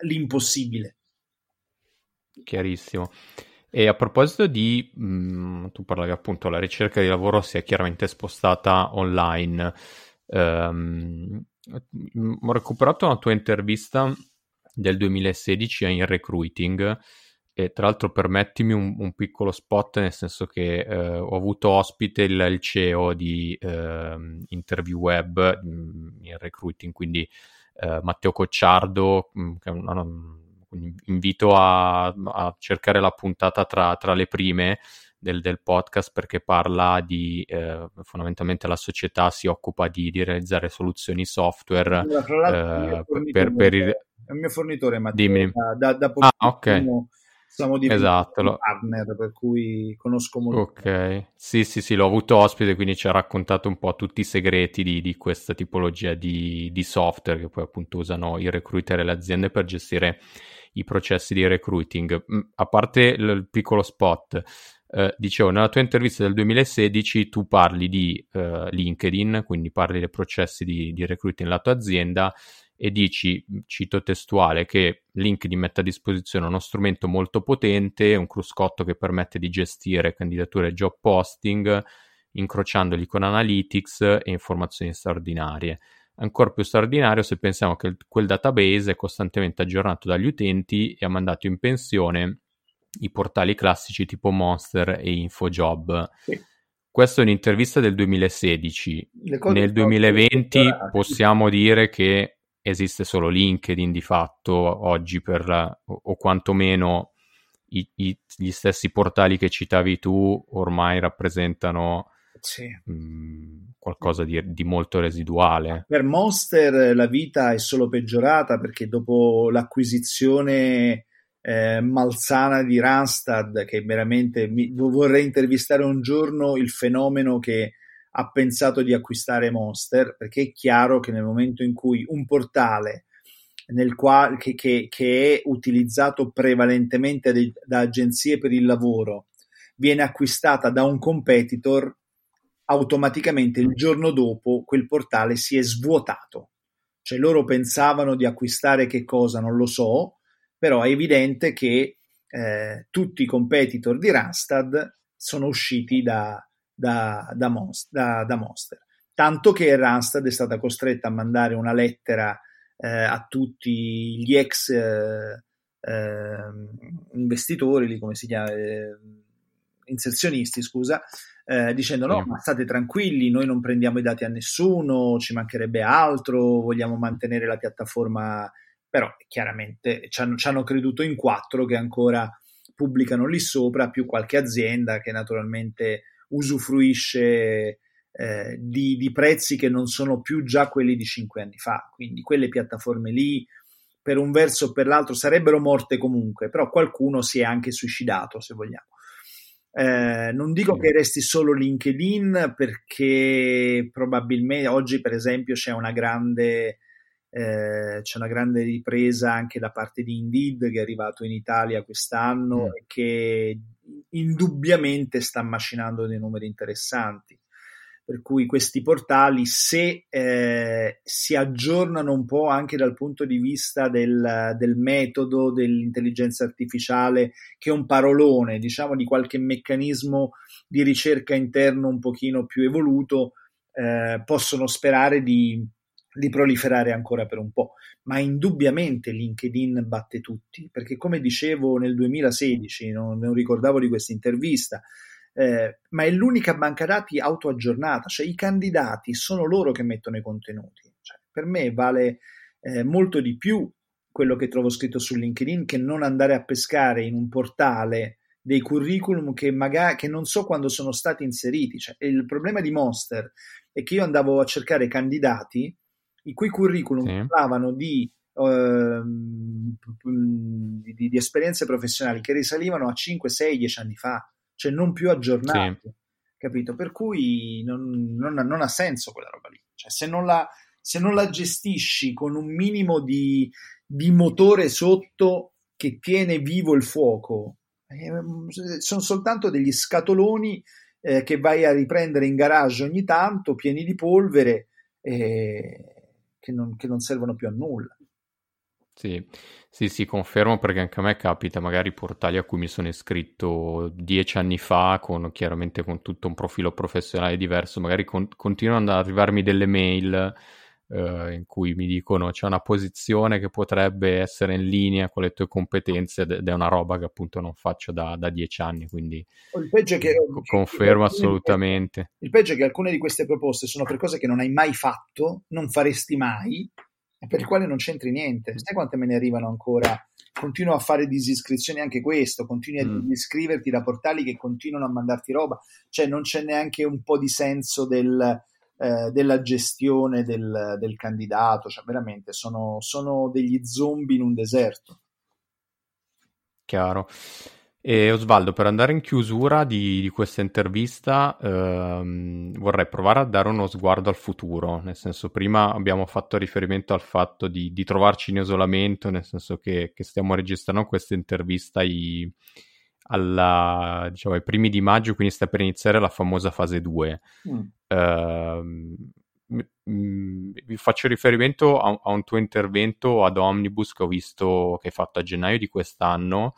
l'impossibile. Chiarissimo. E a proposito di, mh, mm, tu parlavi appunto, la ricerca di lavoro si è chiaramente spostata online. Um, ho recuperato una tua intervista del 2016 a In Recruiting e tra l'altro permettimi un, un piccolo spot nel senso che eh, ho avuto ospite il, il CEO di eh, Interview Web mm, in Recruiting, quindi eh, Matteo Cocciardo, mm, invito a, a, cercare la puntata tra, tra le prime del, del, podcast perché parla di eh, fondamentalmente la società si occupa di, di realizzare soluzioni software eh, per, per il... è un mio fornitore Matteo Dimmi. da, da, da ah, ok siamo di esatto, partner, per cui conosco molto. Ok, sì, sì, sì, l'ho avuto ospite, quindi ci ha raccontato un po' tutti i segreti di, di questa tipologia di, di, software che poi appunto usano i recruiter e le aziende per gestire i processi di recruiting. Mm, a parte il piccolo spot, eh, dicevo, nella tua intervista del 2016 tu parli di eh, LinkedIn, quindi parli dei processi di, di recruiting nella tua azienda e dici, cito testuale, che LinkedIn mette a disposizione uno strumento molto potente, un cruscotto che permette di gestire candidature e job posting, incrociandoli con analytics e informazioni straordinarie. Ancora più straordinario se pensiamo che quel database è costantemente aggiornato dagli utenti e ha mandato in pensione i portali classici tipo Monster e InfoJob. Sì. Questa è un'intervista del 2016. Nel 2020 possiamo dire che esiste solo LinkedIn di fatto oggi per, o, o quantomeno i, i, gli stessi portali che citavi tu ormai rappresentano sì. mh, mm, qualcosa di, di, molto residuale. Per Monster la vita è solo peggiorata perché dopo l'acquisizione eh, malsana di Randstad, che veramente mi, vorrei intervistare un giorno il fenomeno che ha pensato di acquistare Monster, perché è chiaro che nel momento in cui un portale nel quale, che, che, che, è utilizzato prevalentemente de, da agenzie per il lavoro viene acquistata da un competitor, automaticamente il giorno dopo quel portale si è svuotato. Cioè loro pensavano di acquistare che cosa, non lo so, però è evidente che eh, tutti i competitor di Randstad sono usciti da, da, da, Monst- da, Monster. Tanto che Randstad è stata costretta a mandare una lettera eh, a tutti gli ex eh, ehm, investitori, come si chiama, eh, inserzionisti, scusa, eh, dicendo no, ma state tranquilli, noi non prendiamo i dati a nessuno, ci mancherebbe altro, vogliamo mantenere la piattaforma però chiaramente ci hanno, ci hanno creduto in quattro che ancora pubblicano lì sopra, più qualche azienda che naturalmente usufruisce eh, di, di, prezzi che non sono più già quelli di cinque anni fa. Quindi quelle piattaforme lì, per un verso o per l'altro, sarebbero morte comunque, però qualcuno si è anche suicidato, se vogliamo. Eh, non dico che resti solo LinkedIn perché probabilmente oggi, per esempio, c'è una grande eh, c'è una grande ripresa anche da parte di Indeed che è arrivato in Italia quest'anno mm. e che indubbiamente sta macinando dei numeri interessanti. Per cui questi portali, se eh, si aggiornano un po' anche dal punto di vista del, del, metodo dell'intelligenza artificiale, che è un parolone, diciamo di qualche meccanismo di ricerca interno un pochino più evoluto, eh, possono sperare di, di proliferare ancora per un po', ma indubbiamente LinkedIn batte tutti, perché come dicevo nel 2016, non, non ricordavo di questa intervista, eh, ma è l'unica banca dati autoaggiornata, cioè i candidati sono loro che mettono i contenuti. Cioè, per me vale eh, molto di più quello che trovo scritto su LinkedIn che non andare a pescare in un portale dei curriculum che magari che non so quando sono stati inseriti. Cioè, il problema di Monster è che io andavo a cercare candidati i cui curriculum sì. parlavano di, uh, di, di, esperienze professionali che risalivano a 5, 6, 10 anni fa, cioè non più aggiornati. Sì. Capito? Per cui non, non, non, ha senso quella roba lì. Cioè, se non la, se non la gestisci con un minimo di, di motore sotto che tiene vivo il fuoco, eh, sono soltanto degli scatoloni eh, che vai a riprendere in garage ogni tanto, pieni di polvere. Eh, che non, che non servono più a nulla. Sì, sì, sì, confermo perché anche a me capita magari portali a cui mi sono iscritto dieci anni fa, con, chiaramente con tutto un profilo professionale diverso, magari con, continuano ad arrivarmi delle mail eh, in cui mi dicono c'è una posizione che potrebbe essere in linea con le tue competenze ed è una roba che appunto non faccio da, da dieci anni, quindi il peggio è che, confermo assolutamente. Il peggio è che alcune di queste proposte sono per cose che non hai mai fatto, non faresti mai e per le quali non c'entri niente. Sai quante me ne arrivano ancora? Continuo a fare disiscrizioni anche questo, continui a mm. iscriverti da portali che continuano a mandarti roba, cioè non c'è neanche un po' di senso del eh, della gestione del, del, candidato, cioè veramente sono, sono degli zombie in un deserto. Chiaro. E Osvaldo, per andare in chiusura di, di questa intervista, ehm, vorrei provare a dare uno sguardo al futuro, nel senso prima abbiamo fatto riferimento al fatto di, di trovarci in isolamento, nel senso che, che stiamo registrando questa intervista i, alla, diciamo, ai primi di maggio, quindi sta per iniziare la famosa fase 2. Mm. Uh, vi faccio riferimento a, a, un tuo intervento ad Omnibus che ho visto che hai fatto a gennaio di quest'anno.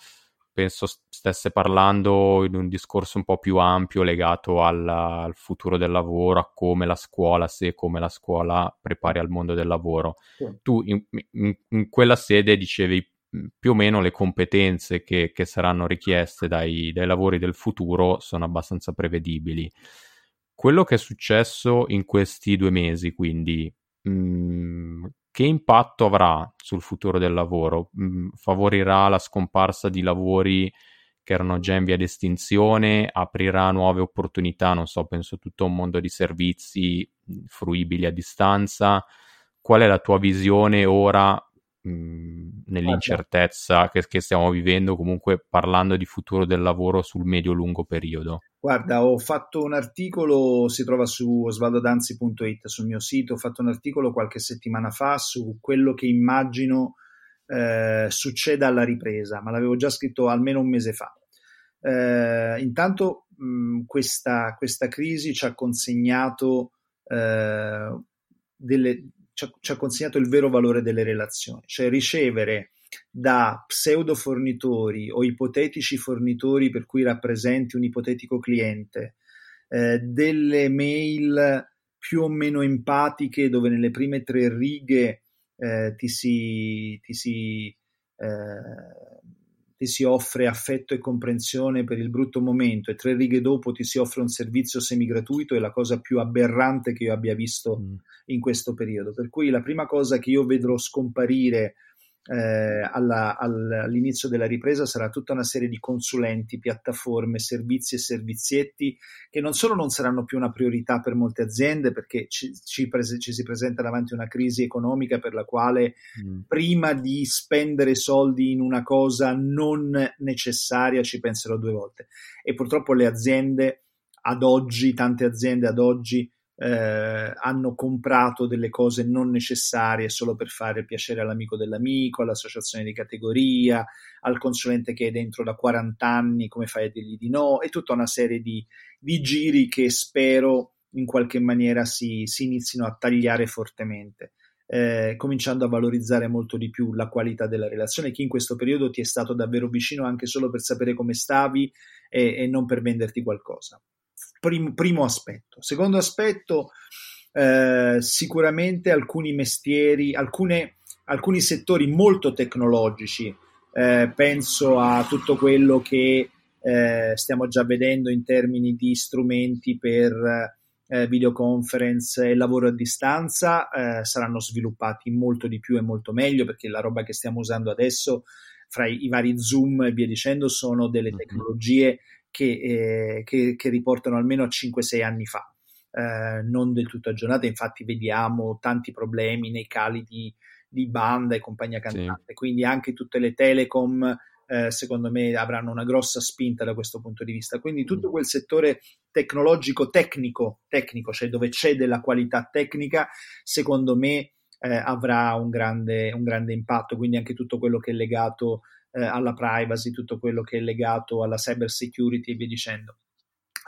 Penso stesse parlando in un discorso un po' più ampio legato al, al futuro del lavoro, a come la scuola, se come la scuola prepari al mondo del lavoro. Sì. Tu in, in, in quella sede dicevi più o meno le competenze che, che saranno richieste dai, dai, lavori del futuro sono abbastanza prevedibili. Quello che è successo in questi due mesi, quindi, mh, mm, che impatto avrà sul futuro del lavoro? Mh, mm, favorirà la scomparsa di lavori che erano già in via di estinzione, aprirà nuove opportunità, non so, penso tutto un mondo di servizi mm, fruibili a distanza. Qual è la tua visione ora nell'incertezza che, che, stiamo vivendo, comunque parlando di futuro del lavoro sul medio-lungo periodo? Guarda, ho fatto un articolo, si trova su osvaldodanzi.it, sul mio sito, ho fatto un articolo qualche settimana fa su quello che immagino eh, succeda alla ripresa, ma l'avevo già scritto almeno un mese fa. Eh, intanto mh, questa, questa, crisi ci ha consegnato eh, delle, ci ha, ci ha consegnato il vero valore delle relazioni, cioè ricevere da pseudo fornitori o ipotetici fornitori per cui rappresenti un ipotetico cliente, eh, delle mail più o meno empatiche dove nelle prime tre righe eh, ti si, ti si eh, ti si offre affetto e comprensione per il brutto momento e tre righe dopo ti si offre un servizio semi-gratuito è la cosa più aberrante che io abbia visto mm. in questo periodo. Per cui la prima cosa che io vedrò scomparire eh, alla, all'inizio della ripresa sarà tutta una serie di consulenti, piattaforme, servizi e servizietti che non solo non saranno più una priorità per molte aziende perché ci, ci, prese, ci si presenta davanti a una crisi economica per la quale mm. prima di spendere soldi in una cosa non necessaria ci penserò due volte e purtroppo le aziende ad oggi, tante aziende ad oggi eh, hanno comprato delle cose non necessarie solo per fare piacere all'amico dell'amico, all'associazione di categoria, al consulente che è dentro da 40 anni, come fai a dirgli di no, e tutta una serie di, di giri che spero in qualche maniera si, si inizino a tagliare fortemente. Eh, cominciando a valorizzare molto di più la qualità della relazione. Chi in questo periodo ti è stato davvero vicino anche solo per sapere come stavi e, e non per venderti qualcosa prim- primo aspetto. Secondo aspetto, eh, sicuramente alcuni mestieri, alcune, alcuni settori molto tecnologici, eh, penso a tutto quello che eh, stiamo già vedendo in termini di strumenti per eh, videoconference e lavoro a distanza, eh, saranno sviluppati molto di più e molto meglio perché la roba che stiamo usando adesso fra i, i vari Zoom e via dicendo sono delle mhm. tecnologie che, eh, che, che riportano almeno a 5-6 anni fa. Eh, non del tutto aggiornate, infatti vediamo tanti problemi nei cali di, di banda e compagnia cantante, sì. quindi anche tutte le telecom eh, secondo me avranno una grossa spinta da questo punto di vista, quindi tutto mm. quel settore tecnologico tecnico, tecnico cioè dove c'è della qualità tecnica, secondo me eh, avrà un grande, un grande impatto, quindi anche tutto quello che è legato eh, alla privacy, tutto quello che è legato alla cyber security e via dicendo.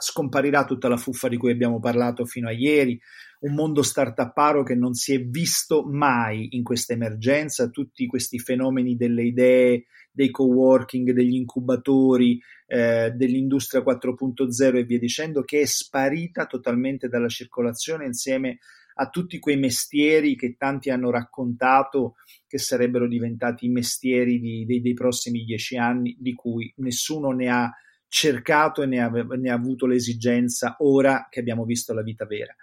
Scomparirà tutta la fuffa di cui abbiamo parlato fino a ieri, un mondo startuparo che non si è visto mai in questa emergenza, tutti questi fenomeni delle idee, dei co-working, degli incubatori, eh, dell'industria 4.0 e via dicendo, che è sparita totalmente dalla circolazione insieme a tutti quei mestieri che tanti hanno raccontato che sarebbero diventati i mestieri di, dei, dei, prossimi dieci anni, di cui nessuno ne ha cercato e ne ha, ne ha avuto l'esigenza ora che abbiamo visto la vita vera.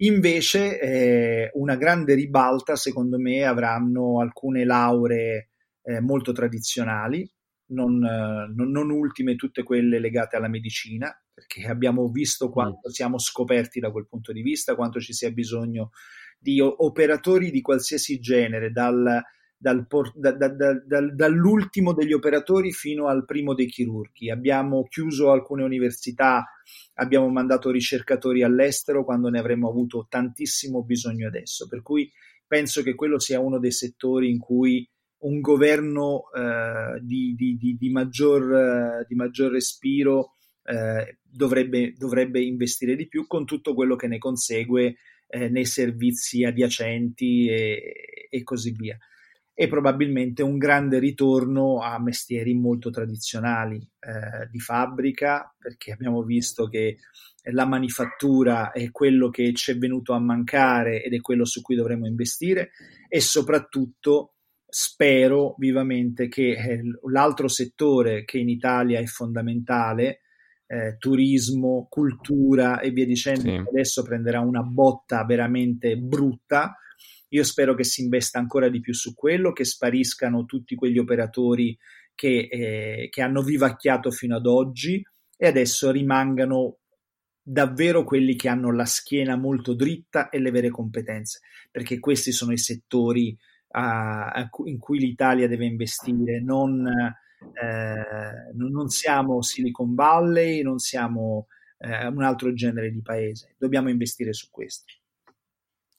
Invece eh, una grande ribalta, secondo me, avranno alcune lauree eh, molto tradizionali, non, eh, non, non, ultime tutte quelle legate alla medicina, perché abbiamo visto mm. quanto siamo scoperti da quel punto di vista, quanto ci sia bisogno di operatori di qualsiasi genere, dal, dal, da, da, da, dall'ultimo degli operatori fino al primo dei chirurghi. Abbiamo chiuso alcune università, abbiamo mandato ricercatori all'estero quando ne avremmo avuto tantissimo bisogno adesso, per cui penso che quello sia uno dei settori in cui un governo eh, di, di, di, di, maggior, di maggior respiro eh, dovrebbe, dovrebbe investire di più con tutto quello che ne consegue eh, nei servizi adiacenti e, e così via. E probabilmente un grande ritorno a mestieri molto tradizionali eh, di fabbrica, perché abbiamo visto che la manifattura è quello che ci è venuto a mancare ed è quello su cui dovremo investire. E soprattutto spero vivamente che eh, l'altro settore che in Italia è fondamentale, eh, turismo, cultura e via dicendo, sì. adesso prenderà una botta veramente brutta, io spero che si investa ancora di più su quello, che spariscano tutti quegli operatori che, eh, che hanno vivacchiato fino ad oggi e adesso rimangano davvero quelli che hanno la schiena molto dritta e le vere competenze, perché questi sono i settori uh, in cui l'Italia deve investire, non, eh, non siamo Silicon Valley, non siamo eh, un altro genere di paese, dobbiamo investire su questo.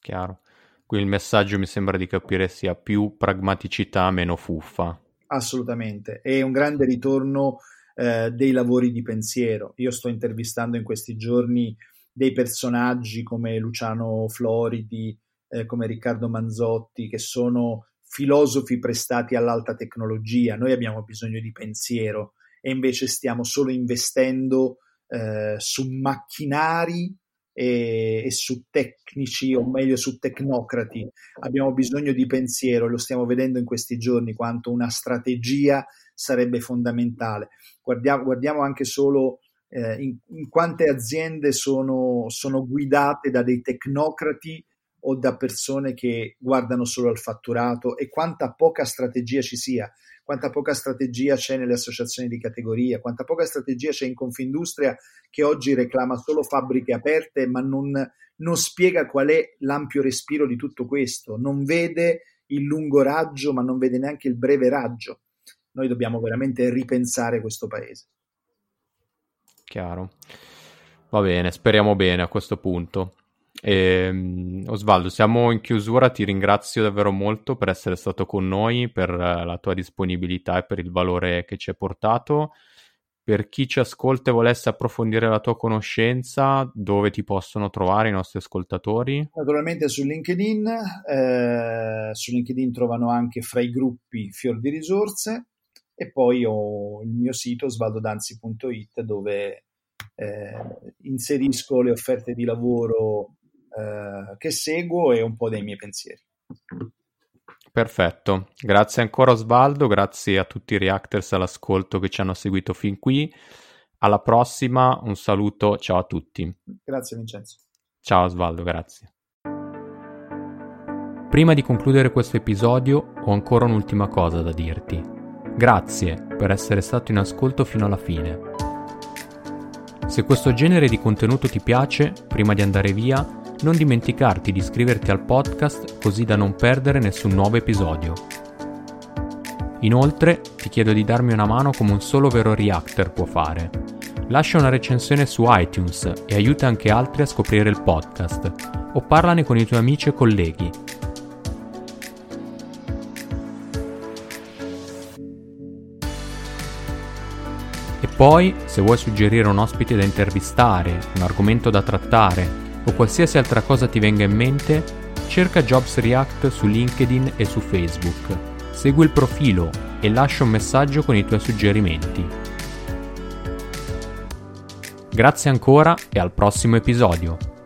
Chiaro. Qui il messaggio mi sembra di capire sia più pragmaticità, meno fuffa. Assolutamente, è un grande ritorno eh, dei lavori di pensiero. Io sto intervistando in questi giorni dei personaggi come Luciano Floridi, eh, come Riccardo Manzotti, che sono filosofi prestati all'alta tecnologia. Noi abbiamo bisogno di pensiero e invece stiamo solo investendo eh, su macchinari e, e, su tecnici, o meglio su tecnocrati. Abbiamo bisogno di pensiero, lo stiamo vedendo in questi giorni, quanto una strategia sarebbe fondamentale. Guardiamo, guardiamo anche solo eh, in, in, quante aziende sono, sono guidate da dei tecnocrati o da persone che guardano solo al fatturato e quanta poca strategia ci sia quanta poca strategia c'è nelle associazioni di categoria, quanta poca strategia c'è in Confindustria che oggi reclama solo fabbriche aperte, ma non, non spiega qual è l'ampio respiro di tutto questo, non vede il lungo raggio, ma non vede neanche il breve raggio. Noi dobbiamo veramente ripensare questo paese. Chiaro. Va bene, speriamo bene a questo punto. E, Osvaldo, siamo in chiusura, ti ringrazio davvero molto per essere stato con noi, per eh, la tua disponibilità e per il valore che ci hai portato. Per chi ci ascolta e volesse approfondire la tua conoscenza, dove ti possono trovare i nostri ascoltatori? Naturalmente su LinkedIn, eh, su LinkedIn trovano anche fra i gruppi Fior di Risorse e poi ho il mio sito svaldodanzi.it dove eh, inserisco le offerte di lavoro eh, che seguo e un po' dei miei pensieri. Perfetto, grazie ancora Osvaldo, grazie a tutti i reactors all'ascolto che ci hanno seguito fin qui. Alla prossima, un saluto, ciao a tutti. Grazie Vincenzo. Ciao Osvaldo, grazie. Prima di concludere questo episodio ho ancora un'ultima cosa da dirti. Grazie per essere stato in ascolto fino alla fine. Se questo genere di contenuto ti piace, prima di andare via, non dimenticarti di iscriverti al podcast così da non perdere nessun nuovo episodio. Inoltre ti chiedo di darmi una mano come un solo vero reactor può fare. Lascia una recensione su iTunes e aiuta anche altri a scoprire il podcast o parlane con i tuoi amici e colleghi. E poi, se vuoi suggerire un ospite da intervistare, un argomento da trattare o qualsiasi altra cosa ti venga in mente, cerca Jobs React su LinkedIn e su Facebook. Segui il profilo e lascia un messaggio con i tuoi suggerimenti. Grazie ancora e al prossimo episodio.